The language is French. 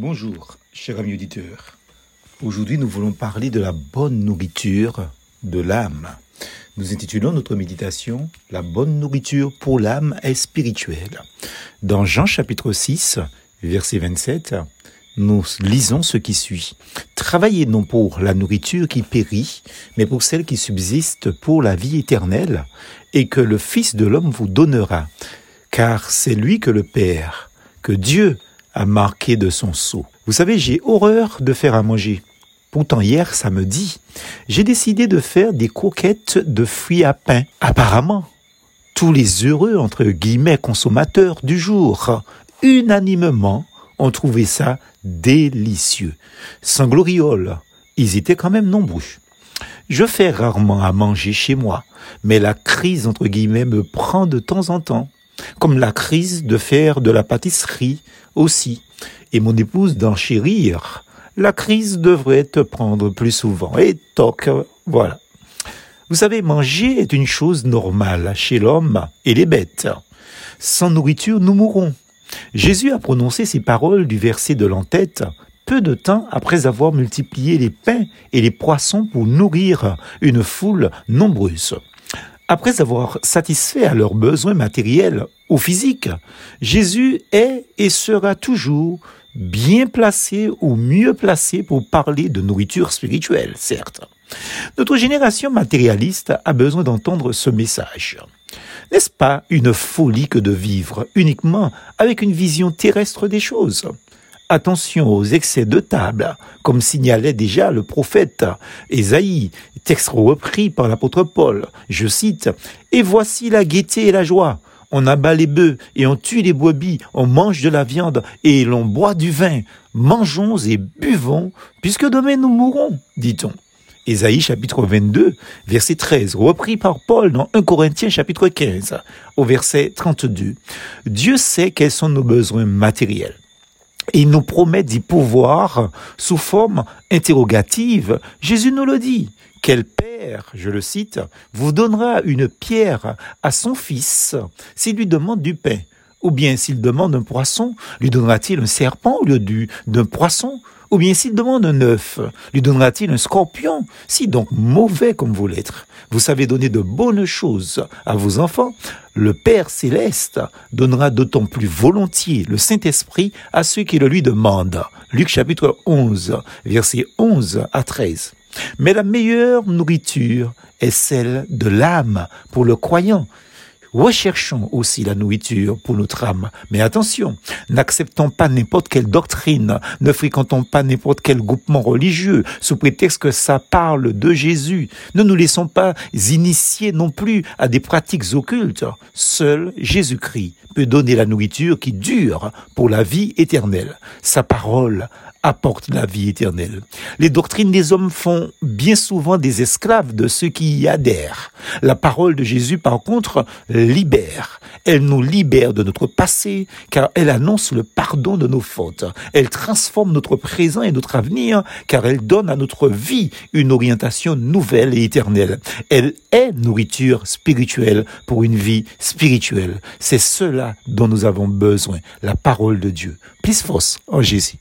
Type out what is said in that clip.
Bonjour, cher ami auditeur. Aujourd'hui, nous voulons parler de la bonne nourriture de l'âme. Nous intitulons notre méditation La bonne nourriture pour l'âme est spirituelle. Dans Jean chapitre 6, verset 27, nous lisons ce qui suit. Travaillez non pour la nourriture qui périt, mais pour celle qui subsiste pour la vie éternelle, et que le Fils de l'homme vous donnera, car c'est lui que le Père, que Dieu marqué de son sceau. Vous savez, j'ai horreur de faire à manger. Pourtant, hier samedi, j'ai décidé de faire des coquettes de fruits à pain. Apparemment, tous les heureux, entre guillemets, consommateurs du jour, unanimement, ont trouvé ça délicieux. Sans gloriole, ils étaient quand même nombreux. Je fais rarement à manger chez moi, mais la crise, entre guillemets, me prend de temps en temps comme la crise de faire de la pâtisserie aussi, et mon épouse d'en chérir. La crise devrait te prendre plus souvent. Et toc, voilà. Vous savez, manger est une chose normale chez l'homme et les bêtes. Sans nourriture, nous mourrons. Jésus a prononcé ces paroles du verset de l'entête peu de temps après avoir multiplié les pains et les poissons pour nourrir une foule nombreuse. Après avoir satisfait à leurs besoins matériels ou physiques, Jésus est et sera toujours bien placé ou mieux placé pour parler de nourriture spirituelle, certes. Notre génération matérialiste a besoin d'entendre ce message. N'est-ce pas une folie que de vivre uniquement avec une vision terrestre des choses? Attention aux excès de table, comme signalait déjà le prophète Ésaïe, texte repris par l'apôtre Paul. Je cite, Et voici la gaieté et la joie. On abat les bœufs et on tue les brebis, on mange de la viande et l'on boit du vin. Mangeons et buvons, puisque demain nous mourrons, dit-on. Ésaïe chapitre 22, verset 13, repris par Paul dans 1 Corinthiens chapitre 15, au verset 32. Dieu sait quels sont nos besoins matériels il nous promet d'y pouvoir sous forme interrogative. Jésus nous le dit. Quel père, je le cite, vous donnera une pierre à son fils s'il lui demande du pain? Ou bien s'il demande un poisson, lui donnera-t-il un serpent au lieu d'un poisson? Ou bien s'il demande un œuf, lui donnera-t-il un scorpion Si donc mauvais comme vous l'êtes, vous savez donner de bonnes choses à vos enfants, le Père céleste donnera d'autant plus volontiers le Saint-Esprit à ceux qui le lui demandent. Luc chapitre 11, versets 11 à 13. Mais la meilleure nourriture est celle de l'âme pour le croyant. Recherchons aussi la nourriture pour notre âme. Mais attention, n'acceptons pas n'importe quelle doctrine, ne fréquentons pas n'importe quel groupement religieux sous prétexte que ça parle de Jésus. Ne nous laissons pas initier non plus à des pratiques occultes. Seul Jésus-Christ peut donner la nourriture qui dure pour la vie éternelle. Sa parole apporte la vie éternelle. Les doctrines des hommes font bien souvent des esclaves de ceux qui y adhèrent. La parole de Jésus, par contre, libère. Elle nous libère de notre passé, car elle annonce le pardon de nos fautes. Elle transforme notre présent et notre avenir, car elle donne à notre vie une orientation nouvelle et éternelle. Elle est nourriture spirituelle pour une vie spirituelle. C'est cela dont nous avons besoin, la parole de Dieu. Plus force en Jésus.